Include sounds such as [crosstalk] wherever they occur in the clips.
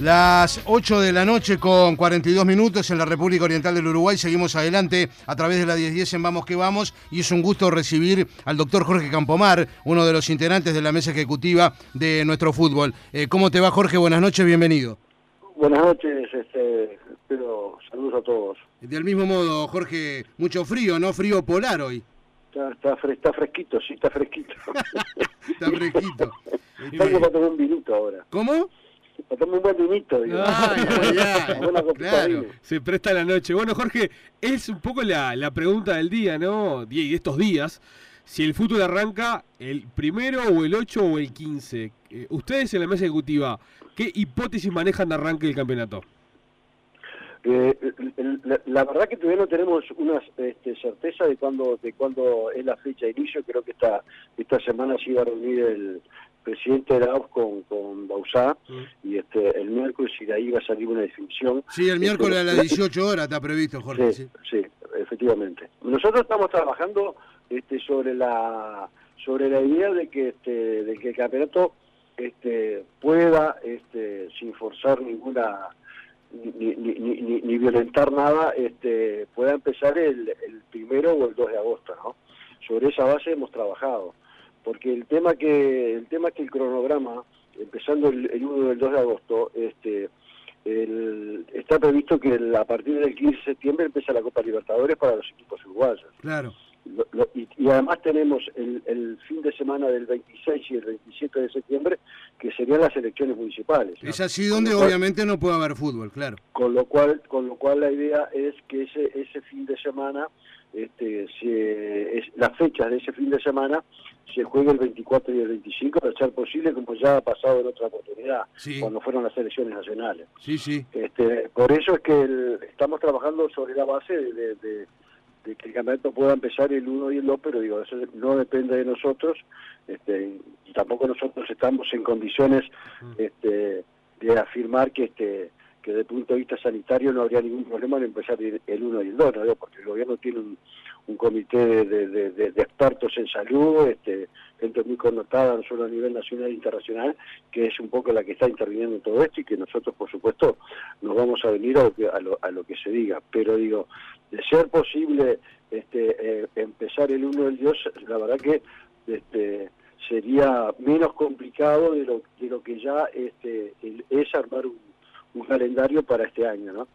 Las 8 de la noche con 42 minutos en la República Oriental del Uruguay. Seguimos adelante a través de la 1010 en Vamos que Vamos. Y es un gusto recibir al doctor Jorge Campomar, uno de los integrantes de la mesa ejecutiva de nuestro fútbol. Eh, ¿Cómo te va, Jorge? Buenas noches, bienvenido. Buenas noches, este, pero saludos a todos. Del mismo modo, Jorge, mucho frío, ¿no? Frío polar hoy. Está, está, está fresquito, sí, está fresquito. [laughs] está fresquito. [laughs] Tengo para tomar un minuto ahora. ¿Cómo? Para tomar un buen vinito, digo. [laughs] De vino. Se presta la noche. Bueno, Jorge, es un poco la, la pregunta del día, ¿no? Y de estos días. Si el fútbol arranca el primero o el 8 o el 15. Eh, ustedes en la mesa ejecutiva, ¿qué hipótesis manejan de arranque del campeonato? Eh, la, la verdad que todavía no tenemos una este, certeza de cuándo de cuándo es la fecha de inicio. Creo que esta esta semana se iba a reunir el presidente de la AUF con, con Bausá y este el miércoles y de ahí va a salir una definición. Sí, el miércoles a las 18 horas está previsto, Jorge. Sí, sí. sí, efectivamente. Nosotros estamos trabajando este, sobre la sobre la idea de que este, de que el campeonato este, pueda, este, sin forzar ninguna ni, ni, ni, ni- ni violentar nada, este, pueda empezar el, el primero o el 2 de agosto, ¿no? Sobre esa base hemos trabajado, porque el tema que el tema que el cronograma, empezando el, el 1 del 2 de agosto, este, el- está previsto que a partir del 15 de septiembre empieza la Copa Libertadores para los equipos uruguayos. Claro. Lo- lo- y, y además tenemos el, el fin de semana del 26 y el 27 de septiembre, que serían las elecciones municipales. Es así donde cual- obviamente no puede haber fútbol, claro. con lo cual con lo cual la idea es que ese ese fin de semana este se, es, las fechas de ese fin de semana se juegue el 24 y el 25 para ser posible como ya ha pasado en otra oportunidad Sí. cuando fueron las elecciones nacionales Sí, sí. este por eso es que el- estamos trabajando sobre la base de, de- de- de que el campeonato pueda empezar el 1 y el 2 pero digo eso no depende de nosotros este y tampoco nosotros estamos en condiciones este de afirmar que este que desde el punto de vista sanitario no habría ningún problema en empezar el el 1 y el 2, ¿no? Porque el gobierno tiene un, comité de, expertos en salud, este, gente muy connotada no solo a nivel nacional e internacional, que es un poco la que está interviniendo en todo esto y que nosotros, por supuesto, nos vamos a venir a lo que, a lo, a lo que se diga. Pero digo, de ser posible este, eh, empezar el 1 y el 2, la verdad que este, sería menos complicado de lo, de lo que ya este, el- es armar un, un calendario para este año, ¿no?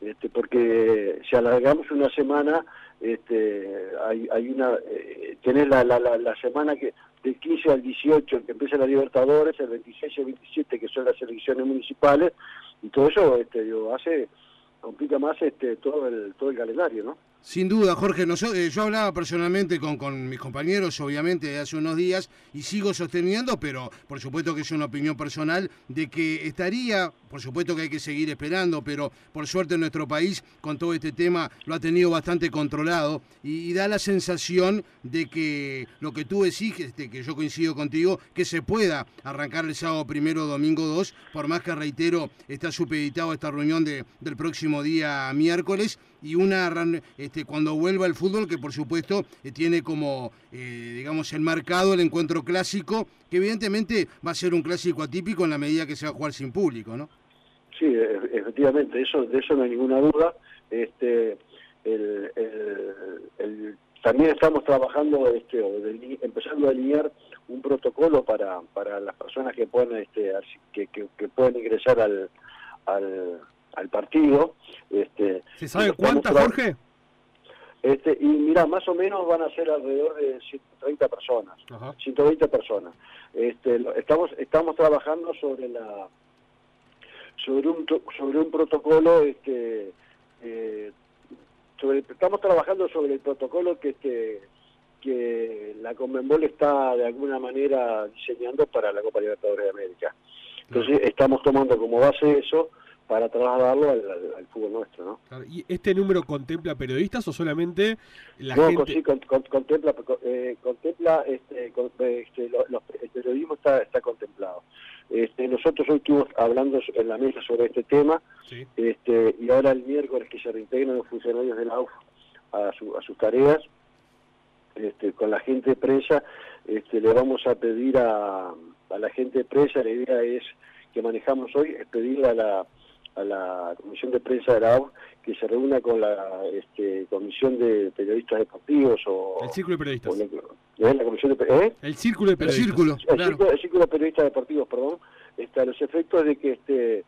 Este, porque si alargamos una semana, este, hay, hay una, eh, la, la, la, la semana que del 15 al 18 que empieza la Libertadores, el 26 y el 27 que son las elecciones municipales, y todo eso este, digo, hace, complica más este, todo el, todo el calendario, ¿no? Sin duda, Jorge. noso- eh, yo hablaba personalmente con, con mis compañeros, obviamente, hace unos días, y sigo sosteniendo, pero por supuesto que es una opinión personal, de que estaría, por supuesto que hay que seguir esperando, pero por suerte nuestro país con todo este tema lo ha tenido bastante controlado y, y da la sensación de que lo que tú decís, este, que yo coincido contigo, que se pueda arrancar el sábado primero, domingo 2, por más que reitero, está supeditado a esta reunión de, del próximo día miércoles y una este, cuando vuelva el fútbol que por supuesto eh, tiene como eh, digamos enmarcado el encuentro clásico que evidentemente va a ser un clásico atípico en la medida que se va a jugar sin público no Sí, e- efectivamente, eso, de eso no hay ninguna duda. Este, el, también estamos trabajando, este, empezando a alinear un protocolo para, para las personas que pueden, este, que, que, que ingresar al, al partido. Este, ¿Se sabe cuántas, Jorge? Este, y mira, más o menos van a ser alrededor de 130 personas. Ajá. 120 personas. Este, estamos estamos trabajando sobre la sobre un sobre un protocolo este eh, sobre estamos trabajando sobre el protocolo que este que la Conmebol está de alguna manera diseñando para la Copa Libertadores de América. Entonces estamos tomando como base eso para trasladarlo al, al- al fútbol nuestro, ¿no? Claro, ¿Y este número contempla periodistas o solamente la no, gente? sí, con- con- contempla, eh, contempla este, con- este, los- el periodismo está, está contemplado. Este, nosotros hoy estuvimos hablando en la mesa sobre este tema Sí. este, y ahora el miércoles que se reintegran los funcionarios de la UF a, su- a sus tareas, este, con la gente de prensa, este, le vamos a pedir a, a la gente de prensa, la idea es que manejamos hoy es pedirle a la, a la Comisión de Prensa de la AUF que se reúna con la este, Comisión de Periodistas Deportivos o... El Círculo de Periodistas. ¿eh? la comisión de, ¿eh? El Círculo de Periodistas. El Círculo, el, círculo, el círculo de Periodistas Deportivos, perdón, a los efectos de que este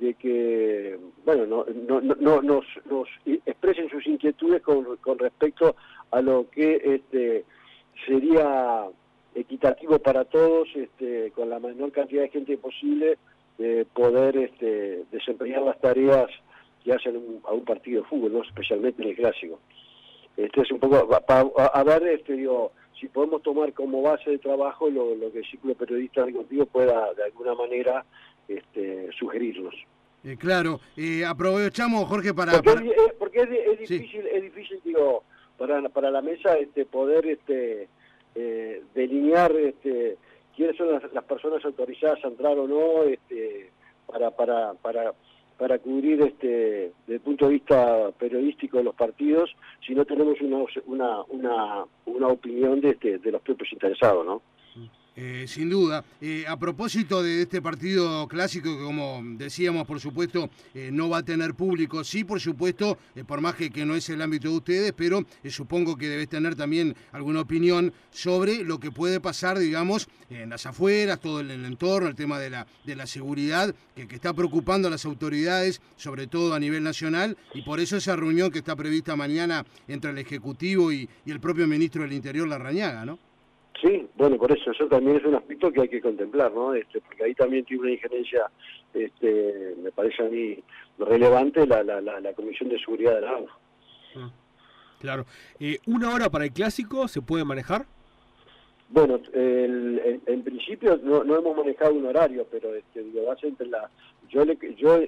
de que bueno no, no, no, nos, nos expresen sus inquietudes con, con respecto a lo que este sería equitativo para todos este con la menor cantidad de gente posible de poder este, desempeñar las tareas que hacen a un partido de fútbol, ¿no? especialmente en el clásico. Este es un poco, a, ver, este, digo, si podemos tomar como base de trabajo lo, que el ciclo periodista contigo pueda de alguna manera este, sugerirnos. Eh, claro, eh, aprovechamos, Jorge, para... Porque, Es, difícil, es difícil, digo, para, para la mesa este, poder este, eh, delinear este, quiénes son las, personas autorizadas a entrar o no este, para, para, para, para cubrir este, desde el punto de vista periodístico de los partidos si no tenemos una, una, una, una opinión de, este, de los propios interesados, ¿no? Eh, sin duda. Eh, a propósito de este partido clásico, que como decíamos, por supuesto, eh, no va a tener público, sí, por supuesto, por más que, que, no es el ámbito de ustedes, pero supongo que debes tener también alguna opinión sobre lo que puede pasar, digamos, en las afueras, todo el, el entorno, el tema de la, de la seguridad, que, que, está preocupando a las autoridades, sobre todo a nivel nacional, y por eso esa reunión que está prevista mañana entre el Ejecutivo y, y el propio ministro del Interior, Larrañaga, ¿no? Sí, bueno, por eso, eso también es un aspecto que hay que contemplar, ¿no? Este, porque ahí también tiene una injerencia, este, me parece a mí relevante, la, la, la, Comisión de Seguridad de la ANF. Ah, claro. Eh, ¿Una hora para el clásico se puede manejar? Bueno, en principio no, no, hemos manejado un horario, pero este, digo, va a ser entre la... Yo, le, yo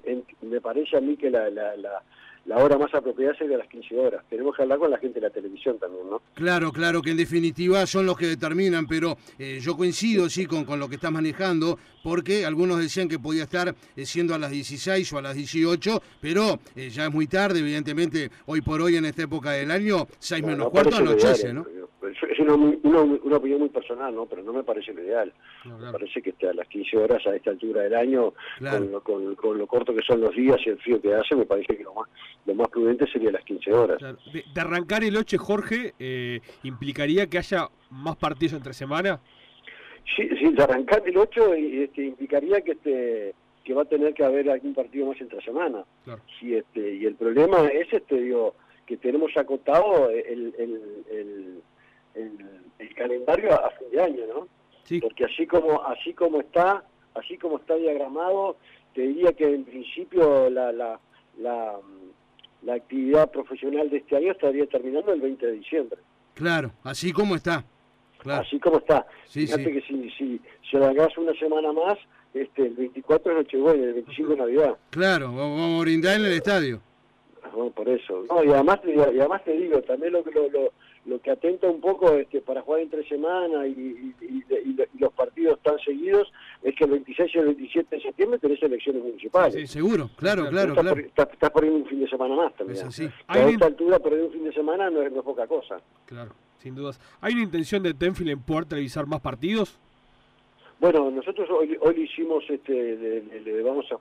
me parece a mí que la, la, la la hora más apropiada sería las 15 horas. Tenemos que hablar con la gente de la televisión también, ¿no? Claro, claro, que en definitiva son los que determinan, pero eh, yo coincido, sí, con, con lo que estás manejando, porque algunos decían que podía estar eh, siendo a las 16 o a las 18, pero eh, ya es muy tarde, evidentemente, hoy por hoy en esta época del año, 6 menos cuarto anochece, ¿no? Una, una, opinión muy personal, ¿no? Pero no me parece lo ideal. Me parece que a las 15 horas a esta altura del año, con, con, lo corto que son los días y el frío que hace, me parece que lo más, lo más prudente sería las 15 horas. De, arrancar el 8, Jorge, eh, ¿implicaría que haya más partidos entre semana? Sí, sí de arrancar el 8 este, implicaría que este que va a tener que haber algún partido más entre semana. Sí, este, y el problema es, este digo, que tenemos acotado el, el el, calendario a, fin de año, ¿no? Porque así como así como está, así como está diagramado, te diría que en principio la, la, la, la actividad profesional de este año estaría terminando el 20 de diciembre. Claro, así como está. Así como está. Fíjate que si, si, si hagas una semana más, este, el 24 es Nochebuena, el 25 es Navidad. Claro, vamos a brindar en el estadio. por eso. No, y además, y además te digo, también lo, lo, lo, lo que atenta un poco este, para jugar entre semana y, los partidos tan seguidos es que el 26 y el 27 de septiembre tenés elecciones municipales. Sí, seguro, claro, claro. Estás, claro. Por, estás, perdiendo un fin de semana más también. A esta altura perder un fin de semana no es, poca cosa. Claro, sin dudas. ¿Hay una intención de Tenfield en poder televisar más partidos? Bueno, nosotros hoy, hoy hicimos este, le, vamos a,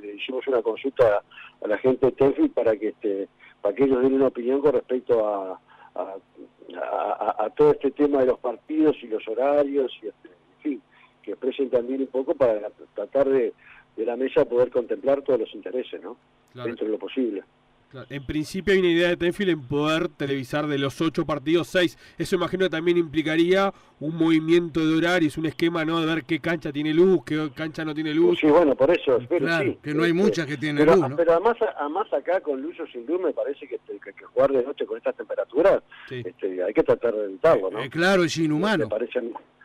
le, hicimos una consulta a la gente de Tenfield para que este, para que ellos den una opinión con respecto a a, todo este tema de los partidos y los horarios, y este, en fin, que expresen también un poco para tratar de, de la mesa poder contemplar todos los intereses, ¿no? Dentro de lo posible. En principio hay una idea de Tenfield en poder televisar de los ocho partidos seis. Eso imagino que también implicaría un movimiento de horarios, un esquema no de ver qué cancha tiene luz, qué cancha no tiene luz. Sí, bueno, por eso. claro, que no hay muchas que tienen luz. ¿no? Pero además, además acá con luz o sin luz me parece que, que, que jugar de noche con estas temperaturas este, hay que tratar de evitarlo, ¿no? Eh, claro, es inhumano. Me parece,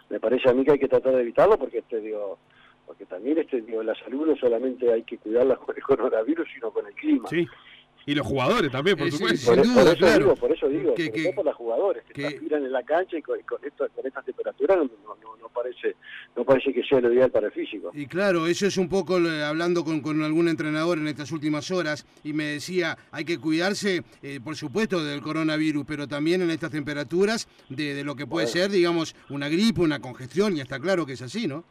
me parece a mí que hay que tratar de evitarlo porque este digo porque también este digo la salud no solamente hay que cuidarla [laughs] con el coronavirus sino con el clima. Sí. Y los jugadores también, por supuesto. Por, duda, eso claro. digo, por eso digo, que, que por los jugadores que, transpiran en la cancha y con, con, esto, con estas temperaturas no, no, no, parece no parece que sea lo ideal para el físico. Y claro, eso es un poco hablando con, con algún entrenador en estas últimas horas y me decía, hay que cuidarse, eh, por supuesto, del coronavirus, pero también en estas temperaturas de, de lo que puede ser, digamos, una gripe, una congestión, y está claro que es así, ¿no?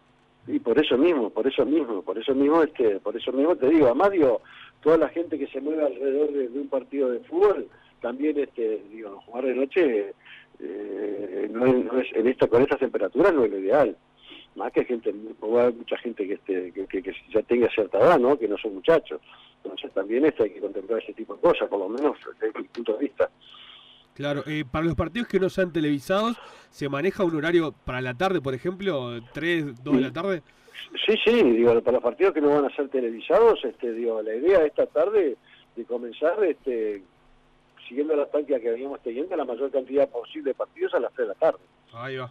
Y por eso mismo, por eso mismo, por eso mismo, este, por eso mismo te digo, además digo, toda la gente que se mueve alrededor de, un partido de fútbol, también este, digo, jugar de noche eh, no, es, en esta, con estas temperaturas no es lo ideal. Más que gente, va mucha gente que, este, que, ya tenga cierta edad, ¿no? Que no son muchachos. Entonces también este, hay que contemplar ese tipo de cosas, por lo menos desde mi punto de vista. Claro, eh, para los partidos que no sean televisados, ¿se maneja un horario para la tarde, por ejemplo, 3, 2 de la tarde? Sí, sí, digo, para los partidos que no van a ser televisados, este, digo, la idea esta tarde de comenzar, este, siguiendo la táctica que veníamos teniendo, la mayor cantidad posible de partidos a las 3 de la tarde. Ahí va,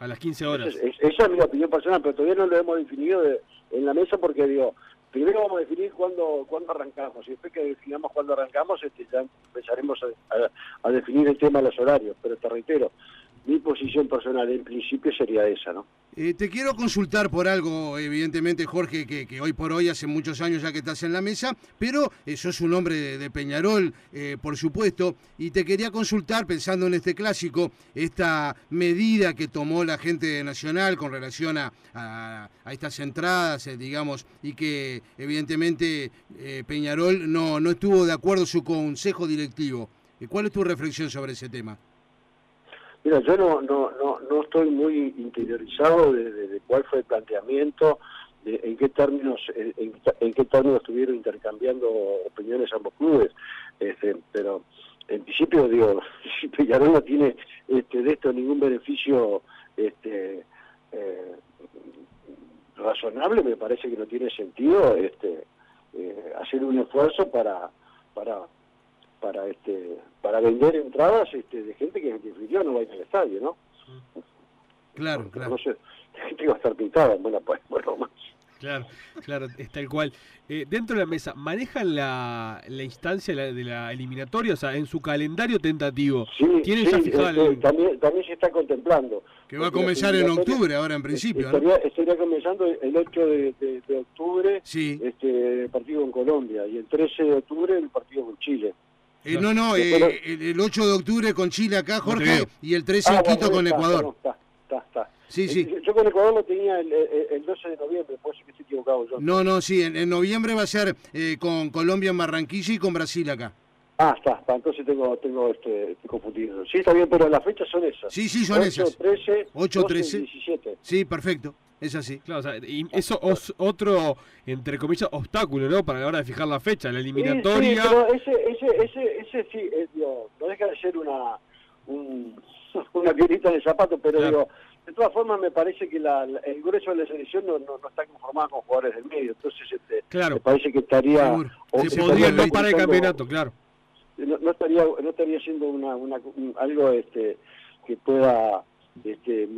a las 15 horas. esa es mi opinión personal, pero todavía no lo hemos definido en la mesa porque, digo, primero vamos a definir cuándo, cuándo arrancamos y después que definamos cuándo arrancamos este, ya empezaremos a, definir el tema de los horarios, pero te reitero, mi posición personal en principio sería esa, ¿no? Eh, te quiero consultar por algo, evidentemente, Jorge, que, hoy por hoy, hace muchos años ya que estás en la mesa, pero eh, sos un hombre de, Peñarol, eh, por supuesto, y te quería consultar, pensando en este clásico, esta medida que tomó la gente nacional con relación a, estas entradas, digamos, y que evidentemente Peñarol no, no estuvo de acuerdo su consejo directivo. ¿Cuál es tu reflexión sobre ese tema? Mira, yo no, no, no, no estoy muy interiorizado de, cuál fue el planteamiento, de, en qué términos en, qué términos estuvieron intercambiando opiniones ambos clubes, este, pero en principio digo, [laughs] Peñarol no tiene este, de esto ningún beneficio este, eh, razonable, me parece que no tiene sentido este, eh, hacer un esfuerzo para, para para este para vender entradas este, de gente que definitiva no va a ir al estadio, ¿no? Claro, claro. No sé, [laughs] la gente va a estar pintada bueno, pues, bueno, más. Claro, claro, es tal cual. Eh, dentro de la mesa, ¿manejan la, la instancia de la eliminatoria? O sea, en su calendario tentativo. Sí, ¿Tienen ya fijado este, también, también se está contemplando. Que va a comenzar en octubre, ahora en principio. Estaría, estaría comenzando el 8 de, de, octubre sí. este, el partido con Colombia y el 13 de octubre el partido con Chile. Eh, no, no, eh, el, 8 de octubre con Chile acá, Jorge, y el 13 en ah, Quito con Ecuador. Está, está, está. Sí, sí. Yo con Ecuador lo tenía el, el, 12 de noviembre, puede ser que esté equivocado yo. No, no, sí, en, noviembre va a ser eh, con Colombia en Barranquilla y con Brasil acá. Ah, está, está, entonces tengo, tengo este, confundido. Sí, está bien, pero las fechas son esas. Sí, sí, son 8, esas. 13, 8, 13, 17. Sí, perfecto. Es así. Claro, o sea, y eso es otro, entre comillas, obstáculo, ¿no? Para la hora de fijar la fecha, la eliminatoria. Sí, pero ese, ese, ese, ese sí, es, digo, no deja de ser una, un, [laughs] una piedrita en el zapato, pero digo, de todas formas me parece que la, el grueso de la selección no, no, está conformado con jugadores del medio, entonces este, claro. me parece que estaría... Se podría no para el campeonato, claro. No, no, estaría no estaría siendo una, una, algo este que pueda este,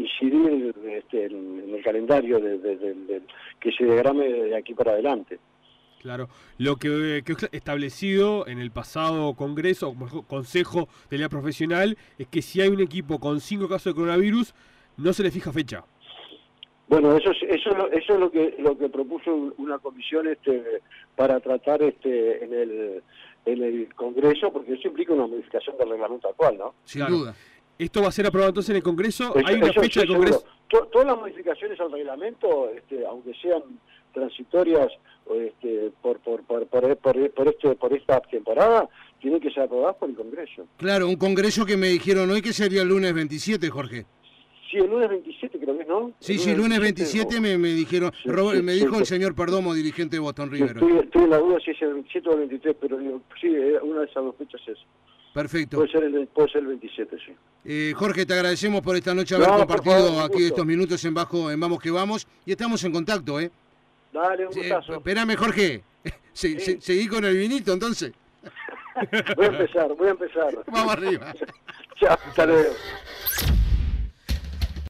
incidir este, en, el calendario de, que se diagrame de aquí para adelante. Claro, lo que, que establecido en el pasado Congreso, Consejo de la Profesional, es que si hay un equipo con cinco casos de coronavirus, no se le fija fecha. Bueno, eso es, eso, eso es lo que lo que propuso una comisión este para tratar este en el en el Congreso, porque eso implica una modificación del reglamento actual, ¿no? Sin duda. ¿Esto va a ser aprobado entonces en el Congreso? ¿Hay una fecha de Congreso? todas las modificaciones al reglamento, este, aunque sean transitorias este, por, por, por, por, por, este, por esta temporada, tienen que ser aprobadas por el Congreso. Claro, un Congreso que me dijeron hoy que sería el lunes 27, Jorge. Sí, el lunes 27 creo que ¿no? Sí, sí, el lunes 27 me, me dijeron, me dijo el señor Perdomo, dirigente de Boston River. Estoy, estoy, en la duda si es el 27 o el 23, pero digo, sí, una de esas dos fechas es. Perfecto. Puede ser el, puede ser el 27, sí. Eh, Jorge, te agradecemos por esta noche haber compartido aquí estos minutos en Bajo en Vamos que Vamos y estamos en contacto, ¿eh? Dale, un gustazo. espérame, Jorge. [laughs] seguí con el vinito, entonces. [laughs] voy a empezar, voy a empezar. [laughs] Vamos arriba. Chao, hasta luego.